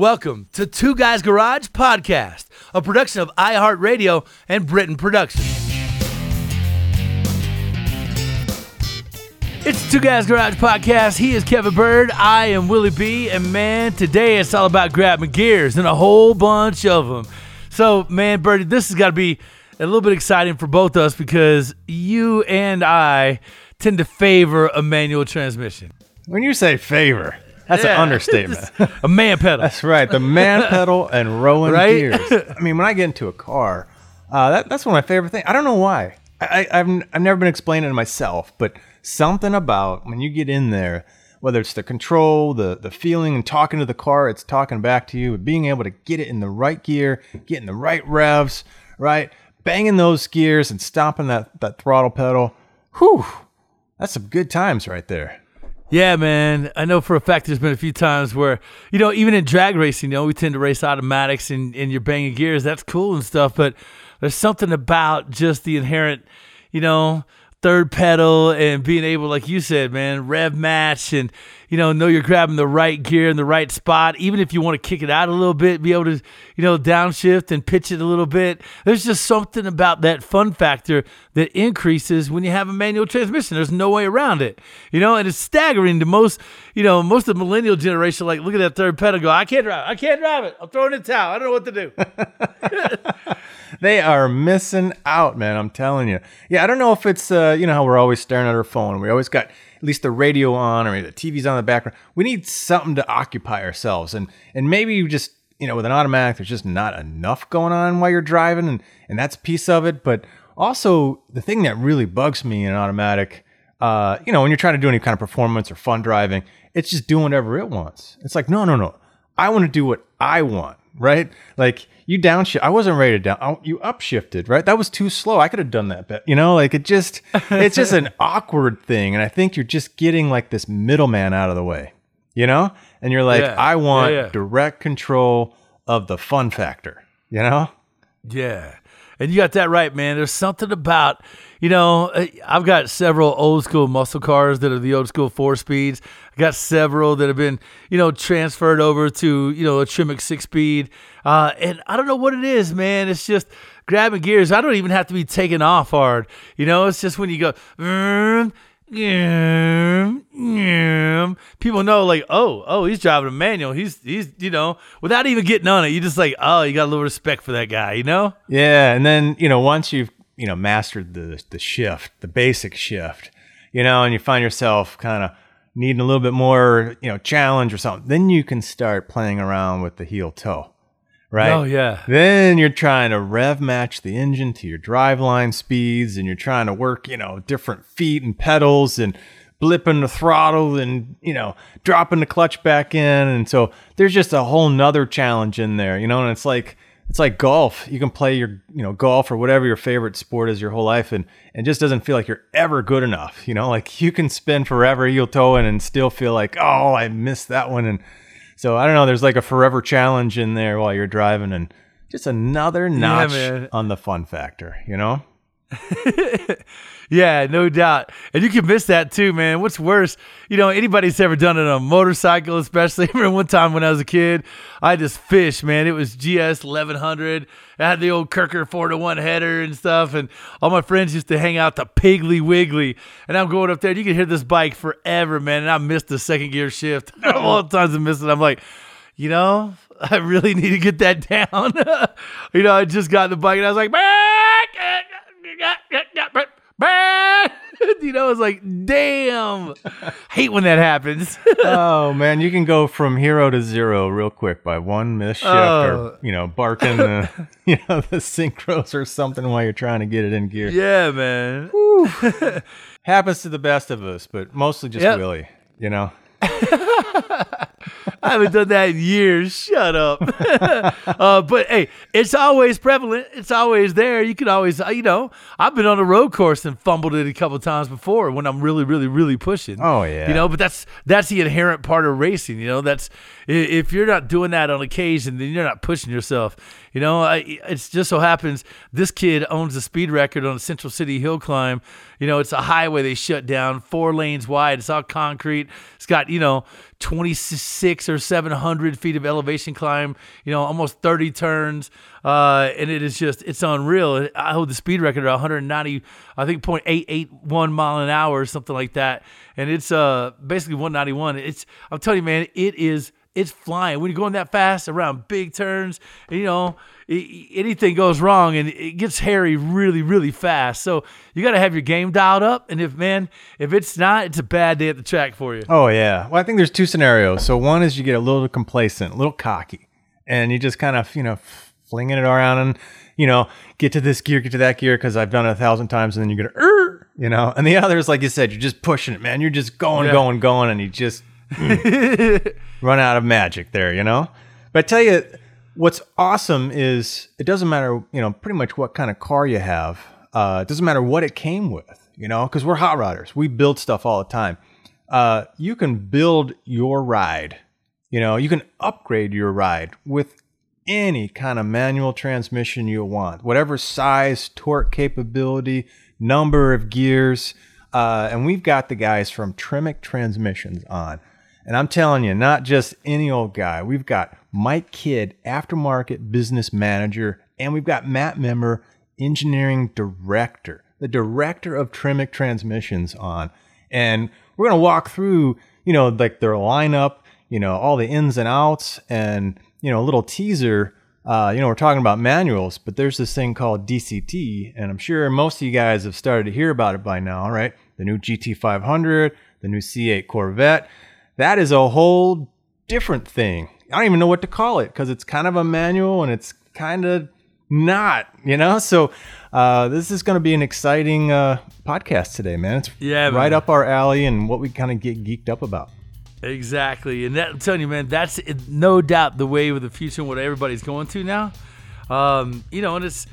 Welcome to Two Guys Garage Podcast, a production of iHeartRadio and Britain Productions. It's Two Guys Garage Podcast. He is Kevin Byrd. I am Willie B. And man, today it's all about grabbing gears and a whole bunch of them. So, man, Byrd, this has got to be a little bit exciting for both of us because you and I tend to favor a manual transmission. When you say favor, that's Yeah. an understatement. A man pedal. That's right. The man pedal and rolling Right? gears. I mean, when I get into a car, uh, that, that's one of my favorite things. I don't know why. I, I, I've, n- I've never been explaining it to myself, but something about when you get in there, whether it's the control, the, the feeling, and talking to the car, it's talking back to you, being able to get it in the right gear, getting the right revs, right? Banging those gears and stomping that, that throttle pedal. Whew. That's some good times right there. Yeah, man. I know for a fact there's been a few times where, you know, even in drag racing, you know, we tend to race automatics and, and you're banging gears. That's cool and stuff. But there's something about just the inherent, you know, third pedal and being able, like you said, man, rev match and, you know, know you're grabbing the right gear in the right spot. Even if you want to kick it out a little bit, be able to, you know, downshift and pitch it a little bit. There's just something about that fun factor that increases when you have a manual transmission. There's no way around it, you know, and it's staggering to most, you know, most of the millennial generation. Like, look at that third pedal go, I can't drive, I can't drive it. I'm throwing in the towel. I don't know what to do. They are missing out, man. I'm telling you. Yeah, I don't know if it's uh, you know how we're always staring at our phone. We always got at least the radio on or the TV's on the background. We need something to occupy ourselves, and and maybe you just you know with an automatic, there's just not enough going on while you're driving, and and that's a piece of it. But also the thing that really bugs me in an automatic, uh, you know, when you're trying to do any kind of performance or fun driving, it's just doing whatever it wants. It's like no, no, no. I want to do what I want, right? Like you downshift. I wasn't ready to down. oh, You upshifted, right? That was too slow. I could have done that, but you know, like it just, it's just an awkward thing, and I think you're just getting like this middleman out of the way, you know. And you're like, Yeah. I want Yeah, yeah. direct control of the fun factor, you know. Yeah. And you got that right, man. There's something about, you know, uh, I've got several old school muscle cars that are the old school four speeds. Got several that have been, you know, transferred over to, you know, a Tremec six speed. Uh, and I don't know what it is, man. It's just grabbing gears. I don't even have to be taken off hard. You know, it's just when you go, "Mm, mm, mm," people know like, oh, oh, he's driving a manual. He's, he's, you know, without even getting on it, you just like, oh, you got a little respect for that guy, you know? Yeah, and then you know once you've you know mastered the the shift, the basic shift, you know, and you find yourself kind of needing a little bit more you know challenge or something, then you can start playing around with the heel toe, right? Oh, yeah. Then you're trying to rev match the engine to your driveline speeds, and you're trying to work you know different feet and pedals and blipping the throttle and you know dropping the clutch back in and so there's just a whole nother challenge in there you know and it's like it's like golf you can play your you know golf or whatever your favorite sport is your whole life and and just doesn't feel like you're ever good enough you know like you can spin forever heel toe in and still feel like oh i missed that one and so i don't know there's like a forever challenge in there while you're driving and just another notch man. on the fun factor you know Yeah, no doubt. And you can miss that too, man. What's worse, you know, anybody's ever done it on a motorcycle, especially. I remember one time when I was a kid, I just fished, man. It was GS 1100. I had the old Kerker 4 to 1 header and stuff. And all my friends used to hang out the Piggly Wiggly. And I'm going up there, and you can hear this bike forever, man. And I missed the second gear shift. all the times I missed it. I'm like, you know, I really need to get that down. you know, I just got the bike and I was like, you know, it's like, damn. Hate when that happens. oh man, you can go from hero to zero real quick by one missed shift Oh. or you know barking the you know the synchros or something while you're trying to get it in gear. yeah, man. Happens to the best of us, but mostly just Yep. Willie. You know. I haven't done that in years. Shut up. uh, but hey, it's always prevalent. It's always there. You can always, uh, you know, I've been on a road course and fumbled it a couple times before when I'm really, really, really pushing. Oh, yeah. You know, but that's that's the inherent part of racing. You know, that's if you're not doing that on occasion, then you're not pushing yourself. You know, I, it's just so happens this kid owns the speed record on the Central City Hill Climb. You know, it's a highway they shut down, four lanes wide. It's all concrete. It's got you know 26 or 700 feet of elevation climb. You know, almost 30 turns, uh, and it is just it's unreal. I hold the speed record at 190, I think 0.881 mile an hour or something like that, and it's uh basically 191. It's I'm telling you, man, it is it's flying when you're going that fast around big turns. You know, anything goes wrong and it gets hairy really, really fast. So you got to have your game dialed up. And if man, if it's not, it's a bad day at the track for you. Oh yeah. Well, I think there's two scenarios. So one is you get a little complacent, a little cocky, and you just kind of you know flinging it around and you know get to this gear, get to that gear because I've done it a thousand times, and then you're gonna er, you know. And the other is like you said, you're just pushing it, man. You're just going, Yeah. going, going, and you just mm, run out of magic there, you know. But I tell you, what's awesome is it doesn't matter, you know, pretty much what kind of car you have. Uh, it doesn't matter what it came with, you know, because we're hot rodders. We build stuff all the time. Uh, you can build your ride. You know, you can upgrade your ride with any kind of manual transmission you want, whatever size, torque capability, number of gears. Uh, and we've got the guys from Tremec Transmissions on. And I'm telling you, not just any old guy. We've got Mike Kidd, aftermarket business manager, and we've got Matt Memmer, engineering director, the director of Tremec Transmissions on. And we're going to walk through, you know, like their lineup, you know, all the ins and outs, and, you know, a little teaser. Uh, you know, we're talking about manuals, but there's this thing called DCT, and I'm sure most of you guys have started to hear about it by now, right? The new GT500, the new C8 Corvette. That is a whole different thing. I don't even know what to call it because it's kind of a manual and it's kind of not, you know? So, uh, this is going to be an exciting uh, podcast today, man. It's Yeah, man. right up our alley and what we kind of get geeked up about. Exactly, and that, I'm telling you, man, that's it- no doubt the wave of the future and what everybody's going to now. Um, you know, and it's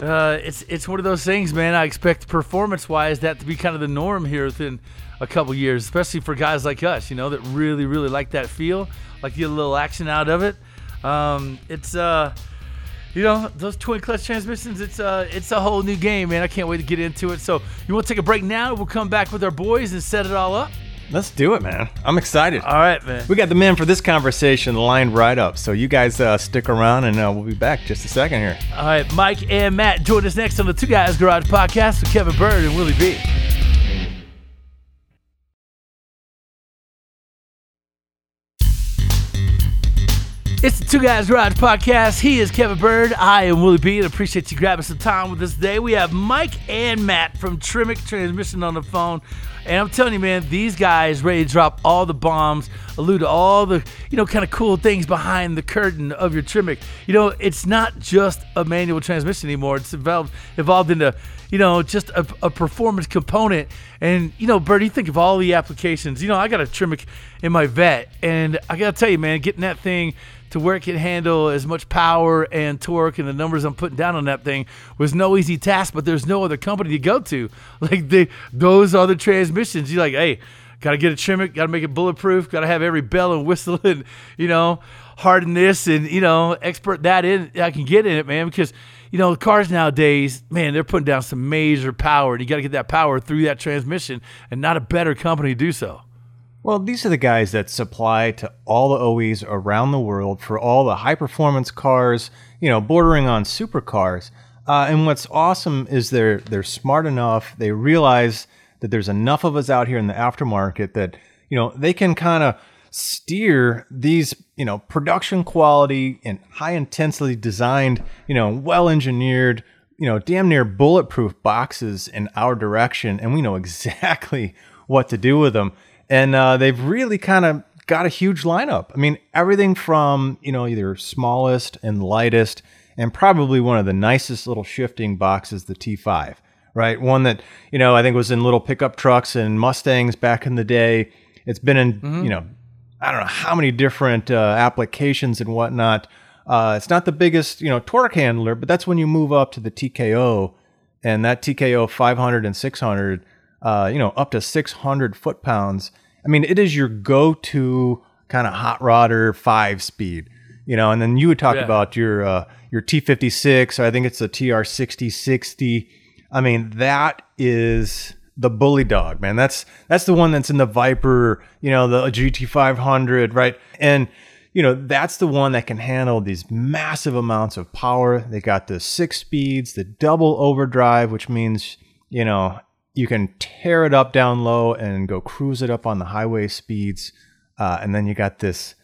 uh, it's it's one of those things, man. I expect performance-wise that to be kind of the norm here within a couple years, especially for guys like us, you know, that really really like that feel, like get a little action out of it. Um, it's uh, you know, those twin clutch transmissions, it's uh it's a whole new game, man. I can't wait to get into it. So you want to take a break now? We'll come back with our boys and set it all up. Let's do it, man. I'm excited. All right, man. We got the men for this conversation lined right up. So you guys uh, stick around and uh, we'll be back just a second here. All right, Mike and Matt join us next on the Two Guys Garage podcast with Kevin Byrd and Willie B. Two Guys Garage podcast. He is Kevin Byrd. I am Willie B. And appreciate you grabbing some time with us today. We have Mike and Matt from Tremec Transmission on the phone. And I'm telling you, man, these guys ready to drop all the bombs, allude to all the, you know, kind of cool things behind the curtain of your Tremec. You know, it's not just a manual transmission anymore. It's evolved, evolved into, you know, just a, a performance component. And, you know, Byrd, you think of all the applications. You know, I got a Tremec in my Vette. And I got to tell you, man, getting that thing to where it can handle as much power and torque and the numbers I'm putting down on that thing was no easy task, but there's no other company to go to. Like they, those the transmissions. You're like, hey, gotta get a Tremec, gotta make it bulletproof, gotta have every bell and whistle and, you know, harden this and, you know, expert that in I can get in it, man, because you know, cars nowadays, man, they're putting down some major power and you gotta get that power through that transmission and not a better company to do so. Well, these are the guys that supply to all the OEs around the world for all the high performance cars, you know, bordering on supercars. Uh, and what's awesome is they're they're smart enough. They realize that there's enough of us out here in the aftermarket that you know they can kind of steer these you know production quality and high intensity designed, you know, well engineered, you know, damn near bulletproof boxes in our direction, and we know exactly what to do with them. And uh, they've really kind of got a huge lineup. I mean, everything from you know either smallest and lightest, and probably one of the nicest little shifting boxes, the T5 right? One that you know I think was in little pickup trucks and Mustangs back in the day. It's been in mm-hmm. you know I don't know how many different uh, applications and whatnot. Uh, it's not the biggest you know torque handler, but that's when you move up to the TKO and that TKO 500 and 600, uh, you know up to 600 foot pounds. I mean, it is your go-to kind of hot rodder five speed you know, and then you would talk yeah. about your uh, your T56. I think it's a TR 6060. I mean, that is the bully dog, man. That's that's the one that's in the Viper, you know, the GT500, right? And you know, that's the one that can handle these massive amounts of power. They got the six speeds, the double overdrive, which means, you know, you can tear it up down low and go cruise it up on the highway speeds. Uh, and then you got this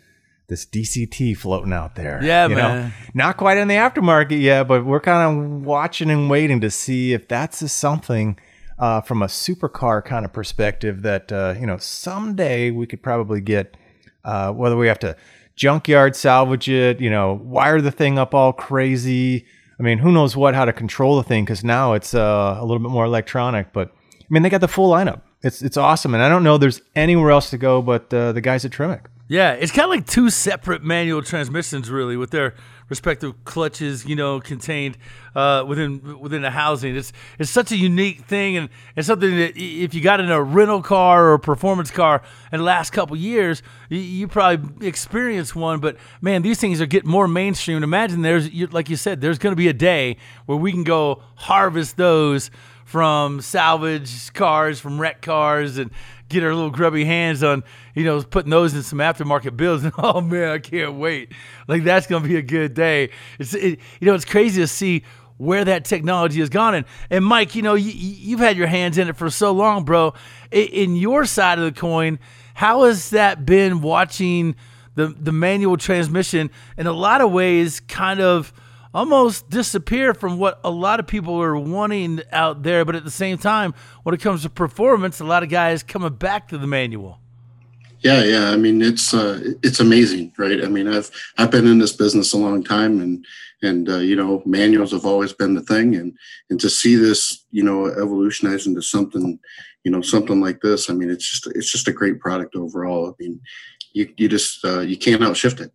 this DCT floating out there. Yeah, you man. Know? Not quite in the aftermarket yet, but we're kind of watching and waiting to see if that's something uh, from a supercar kind of perspective that uh, you know someday we could probably get. Uh, whether we have to junkyard salvage it, you know, wire the thing up all crazy. I mean, who knows what how to control the thing because now it's uh, a little bit more electronic. But mean, they got the full lineup. It's it's awesome, and I don't know there's anywhere else to go but uh, the guys at Tremec. Yeah, it's kind of like two separate manual transmissions, really, with their respective clutches, you know, contained uh, within within the housing. It's it's such a unique thing, and it's something that if you got in a rental car or a performance car in the last couple years, you, you, probably experienced one. But man, these things are getting more mainstream. Imagine there's like you said, there's going to be a day where we can go harvest those from salvage cars, from wreck cars, and get our little grubby hands on, you know, putting those in some aftermarket builds. And oh man, I can't wait. Like that's gonna be a good day. It's it, you know, it's crazy to see where that technology has gone. And and Mike, you know, you, you've had your hands in it for so long, bro. In, in your side of the coin, how has that been watching the the manual transmission in a lot of ways, kind of almost disappear from what a lot of people are wanting out there. But at the same time, when it comes to performance, a lot of guys coming back to the manual. Yeah, yeah. I mean, it's uh, it's amazing, right? I mean, I've I've been in this business a long time, and and uh, you know, manuals have always been the thing, and and to see this, you know, evolutionize into something, you know, something like this. I mean, it's just it's just a great product overall. I mean, you you just uh, you can't outshift it.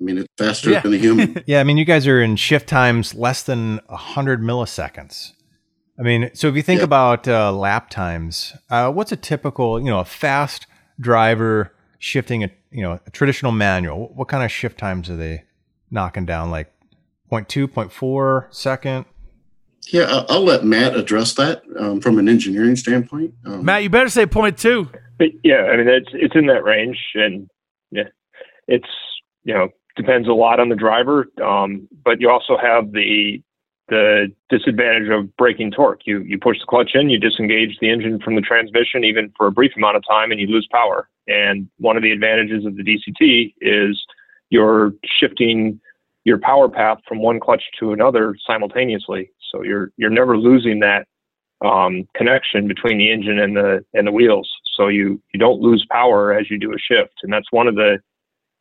I mean, it's faster yeah. than a human. yeah, I mean, you guys are in shift times less than 100 milliseconds. I mean, so if you think yeah. about uh, lap times, uh, what's a typical, you know, a fast driver shifting a, you know, a traditional manual? What kind of shift times are they knocking down? Like 0.2, 0.4 second? Yeah, I'll let Matt address that um, from an engineering standpoint. Um, Matt, you better say 0.2. Yeah, I mean, it's it's in that range, and yeah, it's you know depends a lot on the driver. Um, but you also have the the disadvantage of braking torque. You you push the clutch in, you disengage the engine from the transmission even for a brief amount of time, and you lose power. And one of the advantages of the DCT is you're shifting your power path from one clutch to another simultaneously. So you're you're never losing that um, connection between the engine and the and the wheels. So you you don't lose power as you do a shift, and that's one of the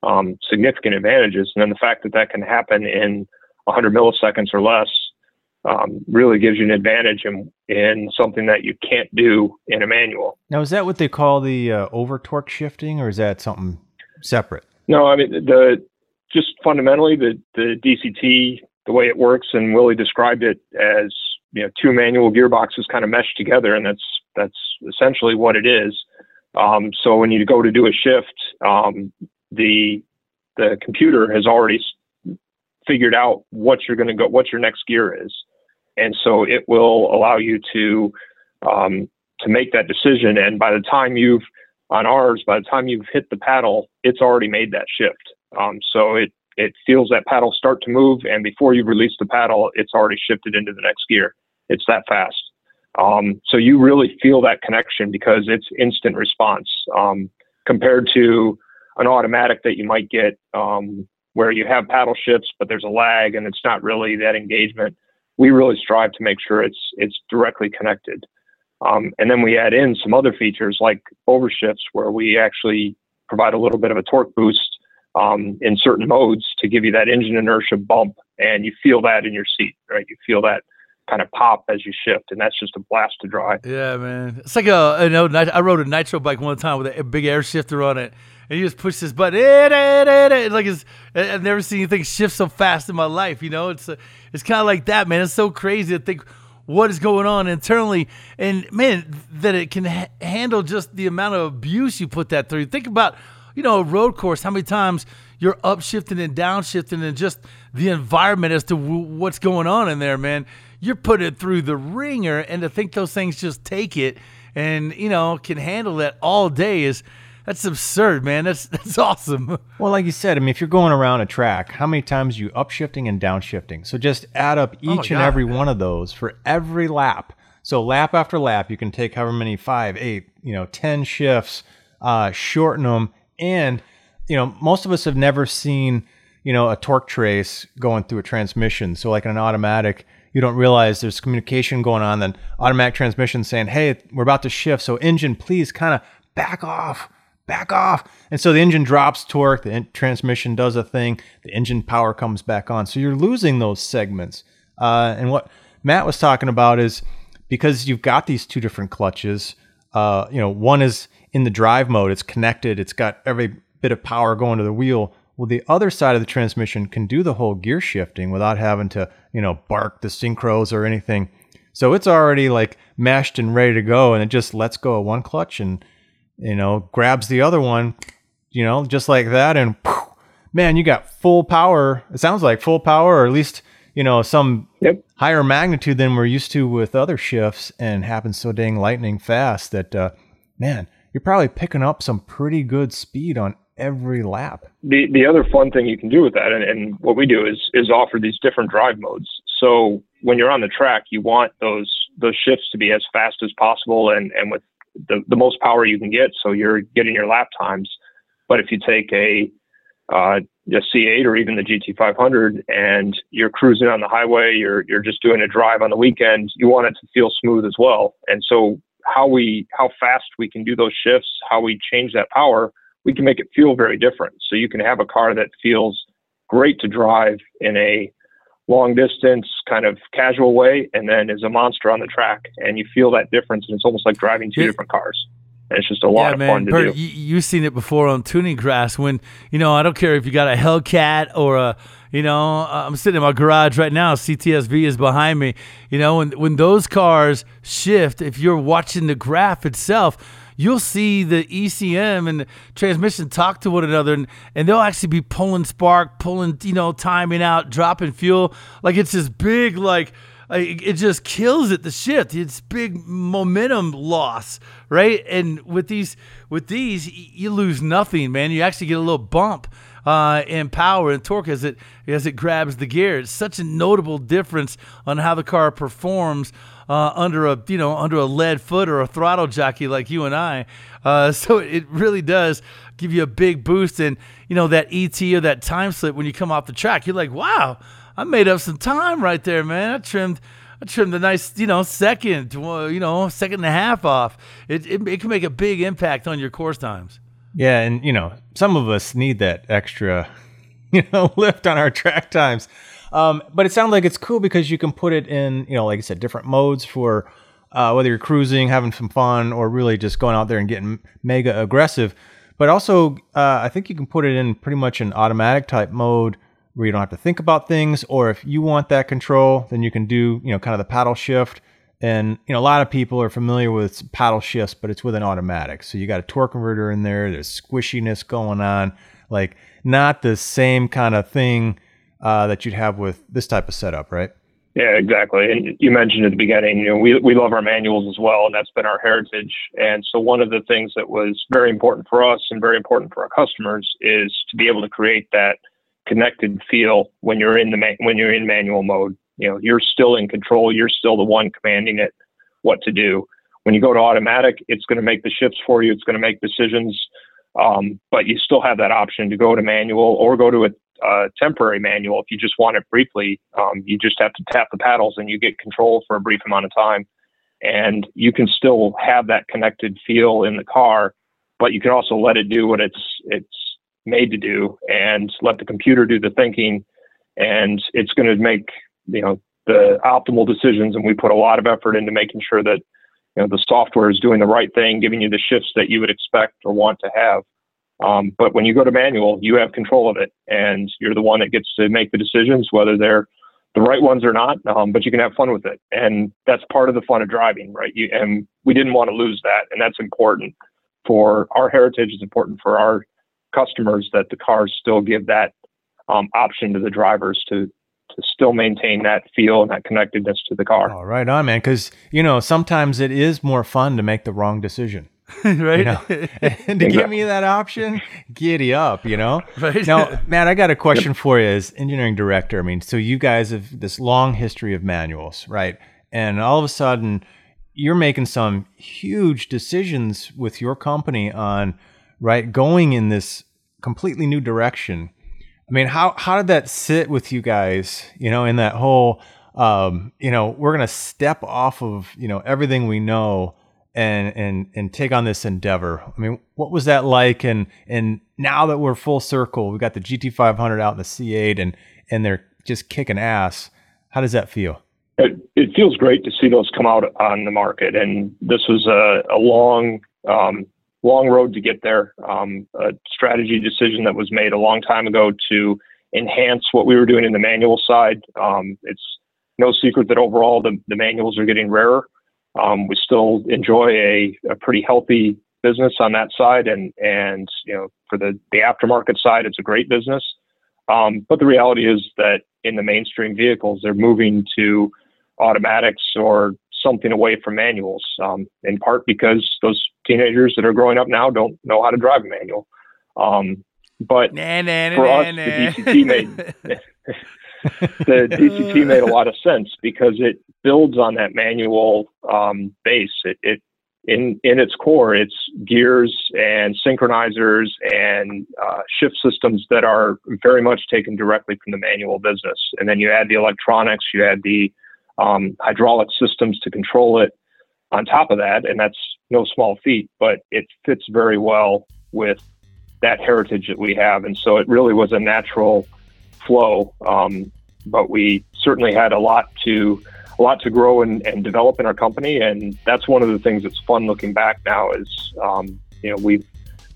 um, significant advantages. And then the fact that that can happen in 100 milliseconds or less um, really gives you an advantage in, in something that you can't do in a manual. Now, is that what they call the uh, over torque shifting, or is that something separate? No, I mean the just fundamentally the the DCT the way it works, and Willie described it as you know two manual gearboxes kind of meshed together, and that's that's essentially what it is. Um, so when you go to do a shift, um, the the computer has already figured out what you're going to go, what your next gear is, and so it will allow you to um, to make that decision. And by the time you've on ours, by the time you've hit the paddle, it's already made that shift. Um, so it it feels that paddle start to move, and before you release the paddle, it's already shifted into the next gear. It's that fast. Um, so you really feel that connection because it's instant response um, compared to an automatic that you might get um, where you have paddle shifts, but there's a lag and it's not really that engagement. We really strive to make sure it's it's directly connected. Um, and then we add in some other features like overshifts, where we actually provide a little bit of a torque boost um, in certain modes to give you that engine inertia bump, and you feel that in your seat, right? You feel that kind of pop as you shift, and that's just a blast to drive. Yeah, man. It's like a you know I rode a nitro bike one time with a big air shifter on it, and you just push this button. Eh, eh, eh, it's like it's, I've never seen anything shift so fast in my life. You know, it's uh, it's kind of like that, man. It's so crazy to think what is going on internally, and man, that it can ha- handle just the amount of abuse you put that through. Think about you know a road course, how many times you're upshifting and downshifting, and just the environment as to w- what's going on in there, man you're putting it through the ringer, and to think those things just take it and you know can handle that all day is that's absurd, man. That's that's awesome. Well, like you said, I mean, if you're going around a track, how many times you upshifting and downshifting? So just add up oh each oh and God, every man. one of those for every lap. So lap after lap, you can take however many five, eight, you know, ten shifts, uh, shorten them, and you know, most of us have never seen you know a torque trace going through a transmission. So like in an automatic you don't realize there's communication going on. Then automatic transmission saying, "Hey, we're about to shift, so engine, please kind of back off." Back off. And so the engine drops torque, the in- transmission does a thing, the engine power comes back on. So you're losing those segments. Uh, and what Matt was talking about is because you've got these two different clutches, uh, you know, one is in the drive mode, it's connected, it's got every bit of power going to the wheel. Well, the other side of the transmission can do the whole gear shifting without having to, you know, bark the synchros or anything. So it's already like mashed and ready to go, and it just lets go of one clutch and, you know, grabs the other one, you know, just like that, and man, you got full power. It sounds like full power, or at least you know some yep. higher magnitude than we're used to with other shifts, and happens so dang lightning fast that, uh, man, you're probably picking up some pretty good speed on every lap. The the other fun thing you can do with that, and, and what we do is is offer these different drive modes. So when you're on the track, you want those those shifts to be as fast as possible and and with the the most power you can get, so you're getting your lap times. But if you take a uh, a C8 or even the GT500 and you're cruising on the highway, you're you're just doing a drive on the weekend, you want it to feel smooth as well. And so how we how fast we can do those shifts, how we change that power we can make it feel very different. So you can have a car that feels great to drive in a long distance kind of casual way and then is a monster on the track and you feel that difference and it's almost like driving two different cars and it's just a lot yeah, of man. fun to Bert, do. You, have seen it before on tuning grass when you know I don't care if you got a Hellcat or a you know I'm sitting in my garage right now CTSV is behind me you know when when those cars shift if you're watching the graph itself you'll see the ECM and the transmission talk to one another, and, and they'll actually be pulling spark, pulling, you know, timing out, dropping fuel. Like it's this big, like, it just kills it the shift. It's big momentum loss right? And with these with these you lose nothing man. You actually get a little bump uh, in power and torque as it as it grabs the gear it's such a notable difference on how the car performs uh, under a you know under a lead foot or a throttle jockey like you and I. Uh, so it really does give you a big boost and you know that ET or that time slip when you come off the track. You're like, wow, I made up some time right there, man. I trimmed. I trimmed a nice, you know, second, you know, second and a half off. It, it, it can make a big impact on your course times. Yeah, and you know, some of us need that extra, you know, lift on our track times. Um, but it sounds like it's cool because you can put it in, you know, like I said, different modes for uh, whether you're cruising, having some fun, or really just going out there and getting mega aggressive. But also, uh, I think you can put it in pretty much an automatic type mode where you don't have to think about things. Or if you want that control, then you can do, you know, kind of the paddle shift. And you know, a lot of people are familiar with paddle shifts, but it's with an automatic. So you got a torque converter in there. There's squishiness going on, like not the same kind of thing uh, that you'd have with this type of setup, right? Yeah, exactly. And you mentioned at the beginning, you know, we, we love our manuals as well, and that's been our heritage. And so one of the things that was very important for us and very important for our customers is to be able to create that connected feel when you're in the when you're in manual mode. You know, you're still in control. You're still the one commanding it what to do. When you go to automatic, it's going to make the shifts for you. It's going to make decisions Um, but you still have that option to go to manual or go to a uh, temporary manual if you just want it briefly. Um, you just have to tap the paddles and you get control for a brief amount of time, and you can still have that connected feel in the car, but you can also let it do what it's it's made to do and let the computer do the thinking, and it's going to make you know the optimal decisions. And we put a lot of effort into making sure that you know the software is doing the right thing, giving you the shifts that you would expect or want to have. Um, but when you go to manual, you have control of it, and you're the one that gets to make the decisions, whether they're the right ones or not. Um, but you can have fun with it, and that's part of the fun of driving, right? You, and we didn't want to lose that, and that's important for our heritage. It's important for our customers that the cars still give that um, option to the drivers to to still maintain that feel and that connectedness to the car. Oh, right on, man. Because you know sometimes it is more fun to make the wrong decision. right? You know? and to give me that option, giddy up, you know? Right. Now, Matt, I got a question for you as engineering director. I mean, so you guys have this long history of manuals, right? And all of a sudden, you're making some huge decisions with your company on, right, going in this completely new direction. I mean, how, how did that sit with you guys, you know, in that whole, um, you know, we're to step off of, you know, everything we know and and and take on this endeavor. I mean, what was that like? And and now that we're full circle, we got the GT500 out in the C8, and and they're just kicking ass. How does that feel? It, it feels great to see those come out on the market, and this was a, a long, um, long road to get there. Um, a strategy decision that was made a long time ago to enhance what we were doing in the manual side. Um, it's no secret that overall the, the manuals are getting rarer. Um, we still enjoy a, a pretty healthy business on that side, and and you know for the the aftermarket side, it's a great business. Um, but the reality is that in the mainstream vehicles, they're moving to automatics or something away from manuals, um, in part because those teenagers that are growing up now don't know how to drive a manual. Um, but nah, nah, for nah, us, the DCT made the DCT made a lot of sense because it builds on that manual um, base. It, it in in its core, it's gears and synchronizers and uh, shift systems that are very much taken directly from the manual business. And then you add the electronics, you add the um, hydraulic systems to control it on top of that, and that's no small feat. But it fits very well with that heritage that we have, and so it really was a natural flow. Um, but we certainly had a lot to a lot to grow and, and develop in our company, and that's one of the things that's fun looking back now. Is um, you know we've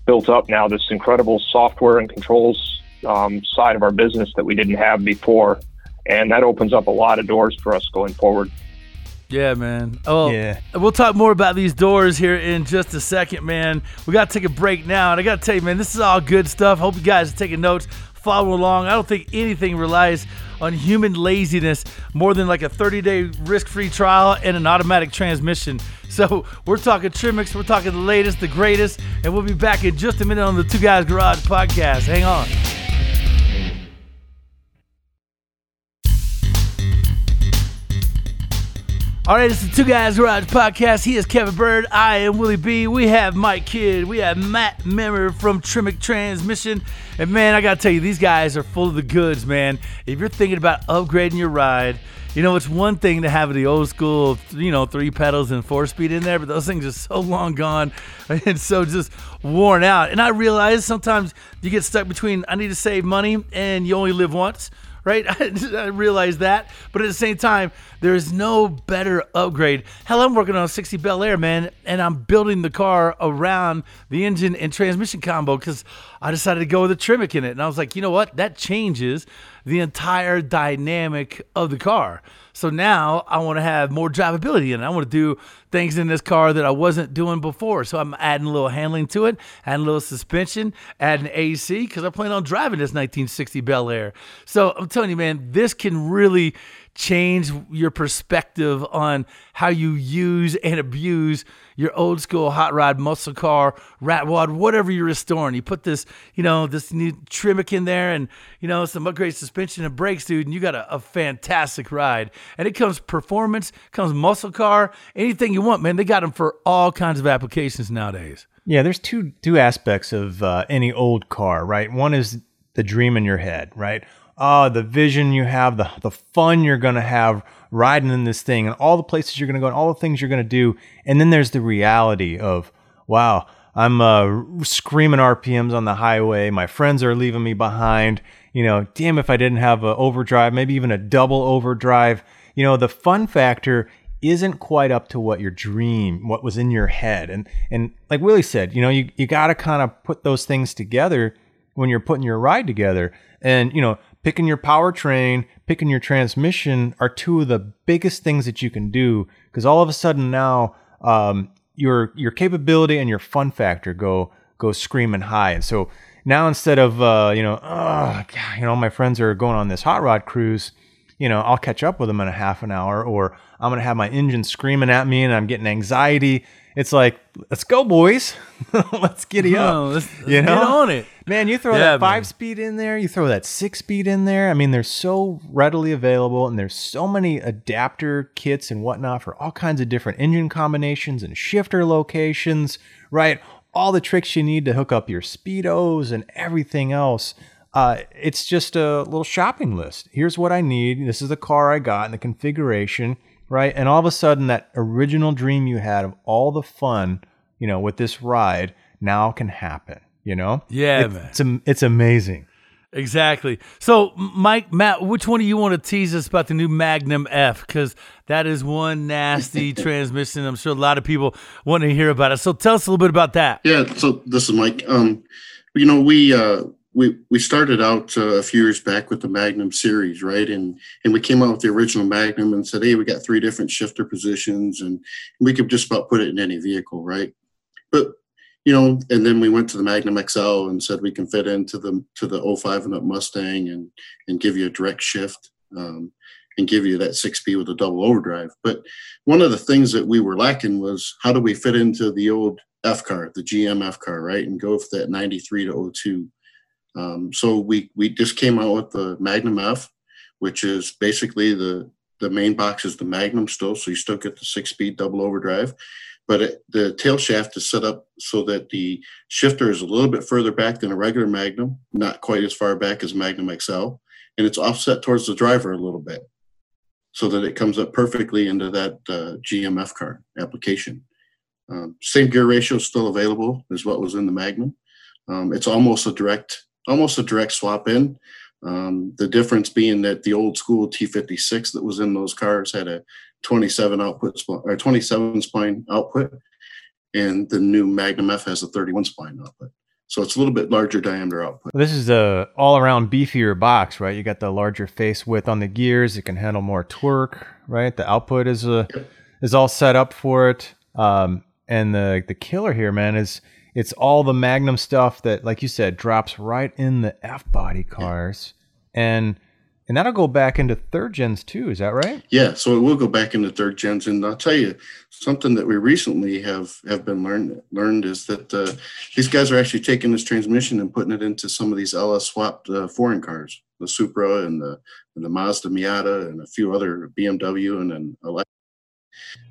built up now this incredible software and controls um, side of our business that we didn't have before, and that opens up a lot of doors for us going forward. Yeah, man. Oh, Yeah. We'll talk more about these doors here in just a second, man. We got to take a break now, and I got to tell you, man, this is all good stuff. Hope you guys are taking notes, following along. I don't think anything relies on human laziness more than like a 30-day risk-free trial and an automatic transmission. So we're talking Tremecs, we're talking the latest, the greatest, and we'll be back in just a minute on the Two Guys Garage podcast. Hang on. All right, it's the Two Guys Garage podcast. He is Kevin Byrd. I am Willie B. We have Mike Kidd. We have Matt Memmer from Tremec Transmission. And man, I got to tell you, these guys are full of the goods, man. If you're thinking about upgrading your ride, you know, it's one thing to have the old school, you know, three pedals and four speed in there, but those things are so long gone and so just worn out. And I realize sometimes you get stuck between I need to save money and you only live once right? I realize that. But at the same time, there is no better upgrade. Hell, I'm working on a 60 Bel Air, man, and I'm building the car around the engine and transmission combo because I decided to go with a Tremec in it. And I was like, you know what? That changes the entire dynamic of the car. So now I want to have more drivability in it. I want to do things in this car that I wasn't doing before. So I'm adding a little handling to it, adding a little suspension, adding AC because I plan on driving this 1960 Bel Air. So I'm telling you, man, this can really change your perspective on how you use and abuse your old school hot rod muscle car rat wad whatever you're restoring you put this you know this new Tremec in there and you know some upgrade suspension and brakes dude and you got a, a fantastic ride and it comes performance comes muscle car anything you want man they got them for all kinds of applications nowadays Yeah, there's two two aspects of uh, any old car, right? One is the dream in your head, right? Oh, the vision you have, the the fun you're gonna have riding in this thing, and all the places you're gonna go, and all the things you're gonna do. And then there's the reality of, wow, I'm uh, screaming RPMs on the highway. My friends are leaving me behind. You know, damn if I didn't have a overdrive, maybe even a double overdrive. You know, the fun factor isn't quite up to what your dream, what was in your head. And and like Willie said, you know, you, you gotta kind of put those things together when you're putting your ride together. And, you know, picking your powertrain, picking your transmission are two of the biggest things that you can do because all of a sudden now um, your your capability and your fun factor go go screaming high. And so now instead of uh, you know, oh, God, you know, my friends are going on this hot rod cruise, you know, I'll catch up with them in a half an hour, or I'm gonna have my engine screaming at me and I'm getting anxiety. It's like, let's go, boys. let's giddy up. Oh, let's, let's you know? get on it. Man, you throw Yeah, that man. five speed in there, you throw that six speed in there. I mean, they're so readily available, and there's so many adapter kits and whatnot for all kinds of different engine combinations and shifter locations, right? All the tricks you need to hook up your speedos and everything else. Uh, it's just a little shopping list. Here's what I need. This is the car I got and the configuration, right? And all of a sudden, that original dream you had of all the fun, you know, with this ride now can happen. You know? Yeah, It- man. It's it's amazing. Exactly. So, Mike, Matt, which one do you want to tease us about the new Magnum F? Because that is one nasty transmission. I'm sure a lot of people want to hear about it. So, tell us a little bit about that. Yeah, so this is Mike. Um, you know, we uh, we we started out uh, a few years back with the Magnum series, right? And and we came out with the original Magnum and said, hey, we got three different shifter positions, and we could just about put it in any vehicle, right? But you know, and then we went to the Magnum XL and said we can fit into the to the 05 and up Mustang and and give you a direct shift. Um, and give you that six speed with a double overdrive. But one of the things that we were lacking was how do we fit into the old F car, the GM F car, right, and go with that 93 to 02. Um, so we we just came out with the Magnum F, which is basically the the main box is the Magnum still, so you still get the six speed double overdrive, but it, the tail shaft is set up so that the shifter is a little bit further back than a regular Magnum, not quite as far back as Magnum XL, and it's offset towards the driver a little bit so that it comes up perfectly into that uh, GMF car application. Um, same gear ratio is still available as what was in the Magnum. Um, it's almost a direct, almost a direct swap in. Um, the difference being that the old school T56 that was in those cars had a 27 output spline or 27 spline output, and the new Magnum F has a 31 spline output. So it's a little bit larger diameter output. This is a all around beefier box, right? You got the larger face width on the gears. It can handle more torque, right? The output is a is all set up for it. Um, and the the killer here, man, is it's all the Magnum stuff that, like you said, drops right in the F body cars, and and that'll go back into third gens too. Is that right? Yeah, so it will go back into third gens, and I'll tell you something that we recently have have been learned learned is that uh, these guys are actually taking this transmission and putting it into some of these LS swapped uh, foreign cars, the Supra and the and the Mazda Miata and a few other BMW and an Alexa.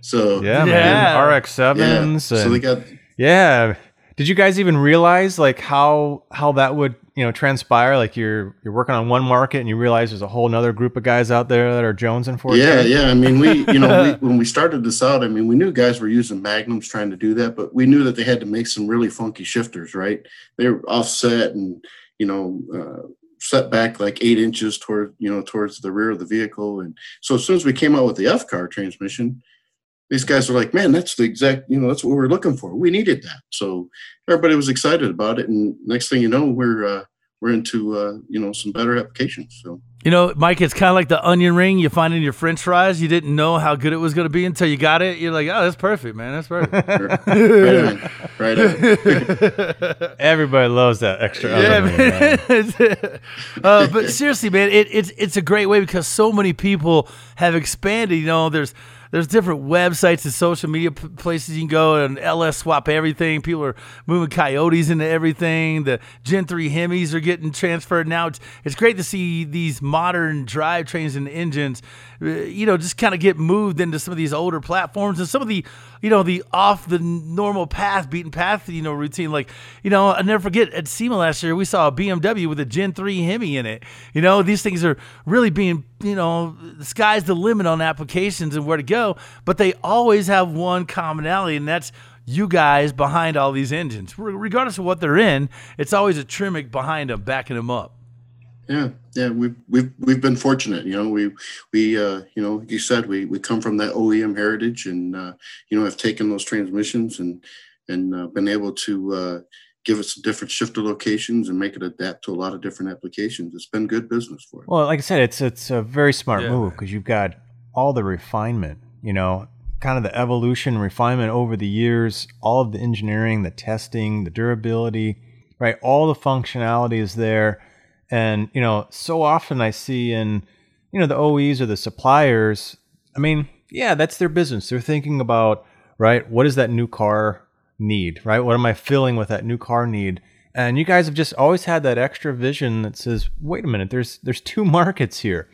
So Yeah, Yeah. man. RX yeah, sevens. so they got Yeah. Did you guys even realize like how how that would you know transpire? Like you're you're working on one market and you realize there's a whole nother group of guys out there that are jonesing for it. Yeah, yeah. I mean, we, you know, we, when we started this out, I mean, we knew guys were using magnums trying to do that, but we knew that they had to make some really funky shifters, right? They're offset and, you know, uh, set back like eight inches toward, you know, towards the rear of the vehicle. And so as soon as we came out with the F car transmission, these guys were like, man, that's the exact, you know, that's what we were looking for. We needed that. So everybody was excited about it. And next thing you know, we're, uh, we're into, uh, you know, some better applications. So. You know, Mike, it's kind of like the onion ring you find in your french fries. You didn't know how good it was going to be until you got it. You're like, oh, that's perfect, man. That's perfect. right on, right on. Everybody loves that extra. yeah, element, man. man. uh, but seriously, man, it, it's it's a great way because so many people have expanded. You know, there's there's different websites and social media p- places you can go and LS swap everything. People are moving coyotes into everything. The Gen 3 Hemis are getting transferred now. It's, it's great to see these modern drivetrains and engines, uh, you know, just kind of get moved into some of these older platforms and some of the, you know, the off the normal path, beaten path, you know, routine. Like, you know, I never forget at SEMA last year, we saw a BMW with a Gen 3 Hemi in it. You know, these things are really being, you know, the sky's the limit on applications and where to go, but they always have one commonality, and that's you guys behind all these engines. Regardless of what they're in, it's always a Tremec behind them, backing them up. Yeah, yeah, we've we've we've been fortunate. You know, we we uh, you know, you said, we we come from that OEM heritage, and uh, you know, have taken those transmissions and and uh, been able to give us different shifter locations and make it adapt to a lot of different applications. It's been good business for us. Well, like I said, it's it's a very smart yeah. move because you've got all the refinement. You know, kind of the evolution, refinement over the years, all of the engineering, the testing, the durability, right? All the functionality is there and, you know, so often I see in, you know, the OEs or the suppliers, I mean, yeah, that's their business. They're thinking about, right, what is that new car need, right? What am I filling with that new car need? And you guys have just always had that extra vision that says, wait a minute, there's there's two markets here,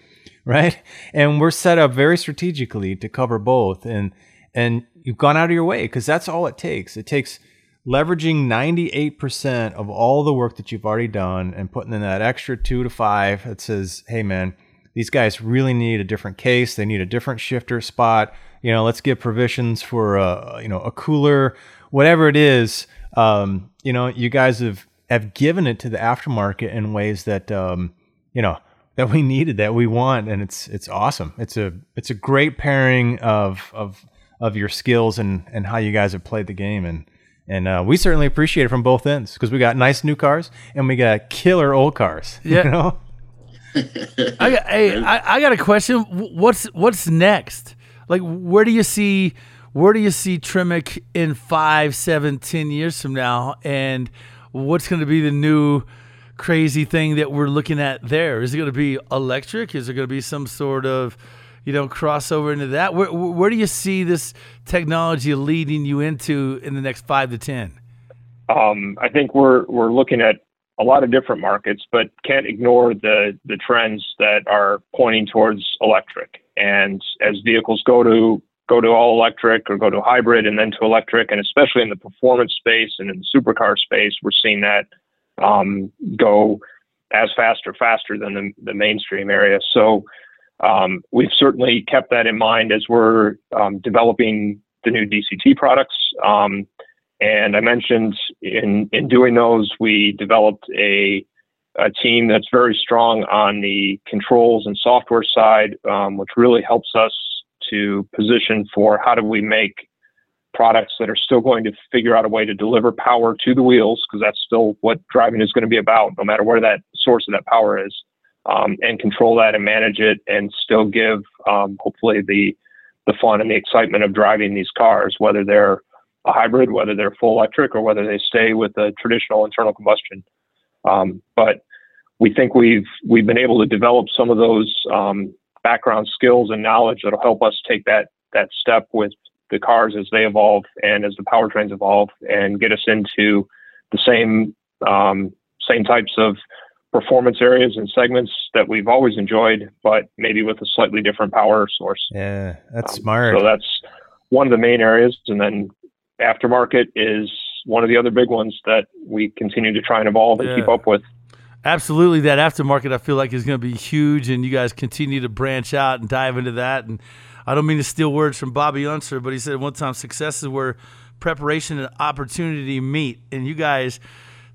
right? And we're set up very strategically to cover both. And and you've gone out of your way because that's all it takes. It takes leveraging 98% of all the work that you've already done and putting in that extra two to five that says, hey, man, these guys really need a different case. They need a different shifter spot. You know, let's get provisions for a, you know, a cooler, whatever it is. Um, you know, you guys have, have given it to the aftermarket in ways that, um, you know, that we needed, that we want. And it's, it's awesome. It's a, it's a great pairing of, of, of your skills and, and how you guys have played the game. And, and uh, we certainly appreciate it from both ends because we got nice new cars and we got killer old cars. Yeah. You know? I I, I got a question. What's what's next? Like, where do you see where do you see Tremec in five, seven, ten years from now? And what's going to be the new crazy thing that we're looking at there? Is it going to be electric? Is it going to be some sort of you know, cross over into that? Where, where do you see this technology leading you into in the next five to ten? Um, I think we're we're looking at a lot of different markets, but can't ignore the the trends that are pointing towards electric. And as vehicles go to go to all electric or go to hybrid and then to electric, and especially in the performance space and in the supercar space, we're seeing that um, go as fast or faster than the, the mainstream area. So um, we've certainly kept that in mind as we're um, developing the new DCT products. Um, and I mentioned in, in doing those, we developed a, a team that's very strong on the controls and software side, um, which really helps us to position for how do we make products that are still going to figure out a way to deliver power to the wheels, because that's still what driving is going to be about, no matter where that source of that power is um, and control that and manage it and still give um, hopefully the the fun and the excitement of driving these cars, whether they're a hybrid, whether they're full electric, or whether they stay with the traditional internal combustion. Um, but we think we've we've been able to develop some of those um, background skills and knowledge that'll help us take that that step with the cars as they evolve and as the powertrains evolve, and get us into the same um, same types of performance areas and segments that we've always enjoyed, but maybe with a slightly different power source. Yeah, that's um, smart. So that's one of the main areas. And then aftermarket is one of the other big ones that we continue to try and evolve and yeah. keep up with. Absolutely, that aftermarket I feel like is going to be huge, and you guys continue to branch out and dive into that. And I don't mean to steal words from Bobby Unser, but he said one time success is where preparation and opportunity meet, and you guys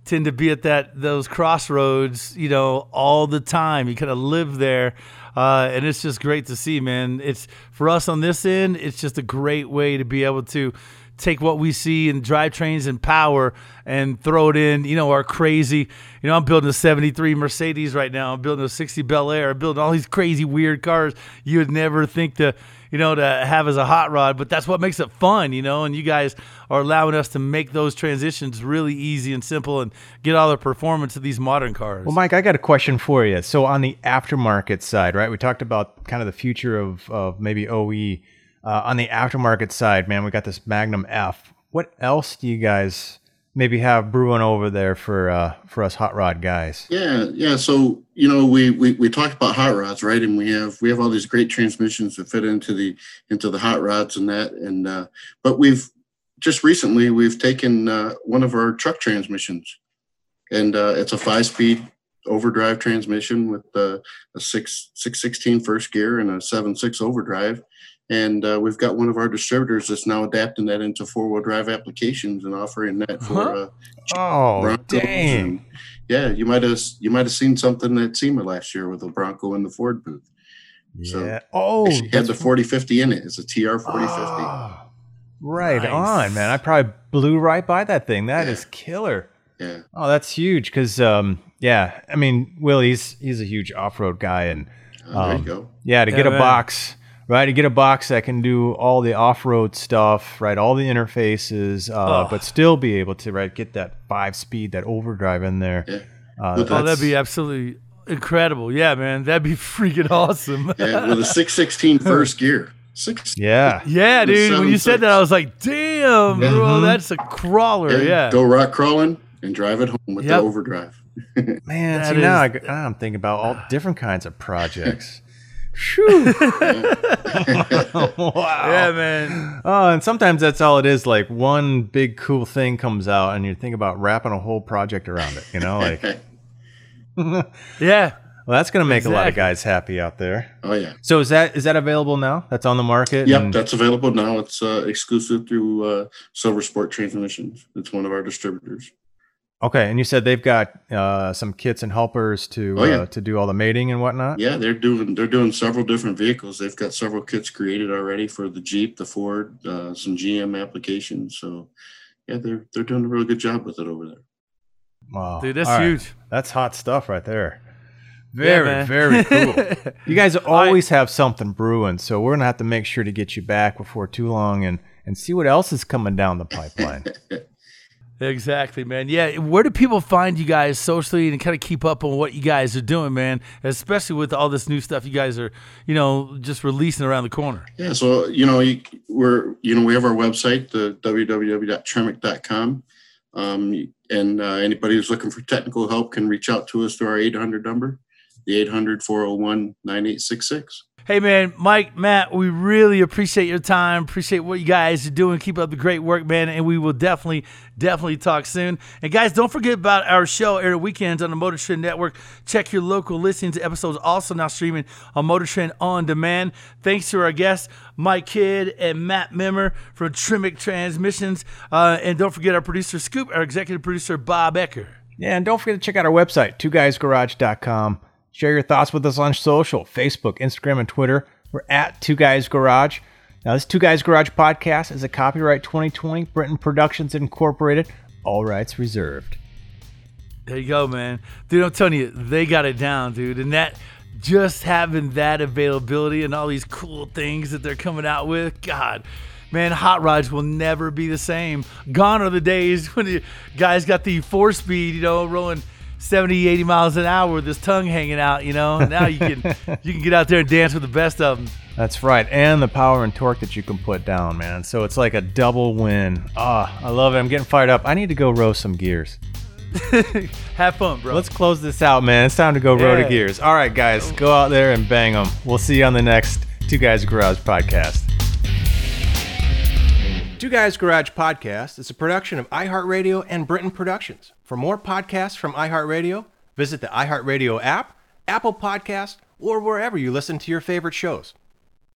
tend to be at that those crossroads, you know, all the time. You kind of live there, uh, and it's just great to see, man. It's for us on this end. It's just a great way to be able to take what we see in drivetrains and power and throw it in, you know, our crazy, you know, I'm building a 73 Mercedes right now. I'm building a 60 Bel Air. I'm building all these crazy, weird cars you would never think to you know, to have as a hot rod, but that's what makes it fun, you know. And you guys are allowing us to make those transitions really easy and simple and get all the performance of these modern cars. Well, Mike, I got a question for you. So on the aftermarket side, right? We talked about kind of the future of, of maybe OE. Uh, on the aftermarket side, man, we got this Magnum F. What else do you guys maybe have brewing over there for uh, for us hot rod guys? Yeah, yeah. So you know, we, we we talked about hot rods, right? And we have we have all these great transmissions that fit into the into the hot rods and that. And uh, but we've just recently we've taken uh, one of our truck transmissions, and uh, it's a five speed overdrive transmission with uh, a six six sixteen first gear and a seven six overdrive and uh, we've got one of our distributors that's now adapting that into four wheel drive applications and offering that for uh, Oh, Broncos dang. and- yeah, you might have you might have seen something at SEMA last year with the Bronco in the Ford booth. So, yeah. Oh, Actually, had that's the 4050 in it. It's a TR 4050. Oh, right Nice. on, man. I probably blew right by that thing. That is Yeah. killer. Yeah, Oh, that's huge. Because, um, yeah, I mean, Will, he's he's a huge off road guy, and Oh, there Um, you go. yeah, to Yeah, get a man. box, right? To get a box that can do all the off road stuff, right? All the interfaces, uh, Oh. but still be able to right get that five speed, that overdrive in there. Yeah. Uh, Oh, that'd be absolutely incredible. Yeah, man, that'd be freaking awesome. Yeah, with a 616 first gear. Six. yeah. Yeah, The dude. When you said that, I was like, "Damn, bro, Mhm. that's a crawler." Yeah. Go rock crawling and drive it home with Yep. the overdrive. Man, That see now, I, is- now I'm thinking about all different kinds of projects. Phew. wow. Yeah, man. Oh, and sometimes that's all it is. Like one big cool thing comes out, and you think about wrapping a whole project around it. You know, like yeah. well, that's gonna make a lot of guys happy out there. oh yeah. So is that is that available now? That's on the market. Yep, and- that's available now. It's uh, exclusive through uh, Silver Sport Transmissions. It's one of our distributors. Okay, and you said they've got uh, some kits and helpers to Oh, yeah. uh, to do all the mating and whatnot. Yeah, they're doing they're doing several different vehicles. They've got several kits created already for the Jeep, the Ford, uh, some GM applications. So yeah, they're they're doing a really good job with it over there. Wow, Dude, that's All right. huge. That's hot stuff right there. Very, man. very cool. You guys always have something brewing, so we're gonna have to make sure to get you back before too long and and see what else is coming down the pipeline. Exactly, man. Yeah, where do people find you guys socially and kind of keep up on what you guys are doing, man? Especially with all this new stuff you guys are, you know, just releasing around the corner. Yeah, so you know, we're you know we have our website, the www.tremec.com, um, and uh, anybody who's looking for technical help can reach out to us through our 800 number, the 800 401 9866. Hey, man, Mike, Matt, we really appreciate your time. Appreciate what you guys are doing. Keep up the great work, man. And we will definitely, definitely talk soon. And guys, don't forget about our show every weekends on the Motor Trend Network. Check your local listings. Episodes also now streaming on Motor Trend on demand. Thanks to our guests, Mike Kidd and Matt Memmer from Tremec Transmissions. Uh, and don't forget our producer, Scoop, our executive producer, Bob Ecker. Yeah, and don't forget to check out our website, twoguysgarage.com. Share your thoughts with us on social Facebook, Instagram, and Twitter. We're at Two Guys Garage. Now, this Two Guys Garage podcast is a copyright 2020 Britain Productions Incorporated. All rights reserved. There you go, man. Dude, I'm telling you, they got it down, dude. And that just having that availability and all these cool things that they're coming out with, God, man, hot rods will never be the same. Gone are the days when the guys got the four speed, you know, rolling 70, 80 miles an hour with his tongue hanging out, you know. Now you can you can get out there and dance with the best of them. That's right. And the power and torque that you can put down, man. So it's like a double win. Ah, I love it. I'm getting fired up. I need to go row some gears. Have fun, bro. Let's close this out, man. It's time to go row Yeah. to gears. All right, guys, go out there and bang them. We'll see you on the next Two Guys Garage podcast. Two Guys Garage podcast is a production of iHeartRadio and Britain Productions. For more podcasts from iHeartRadio, visit the iHeartRadio app, Apple Podcast, or wherever you listen to your favorite shows.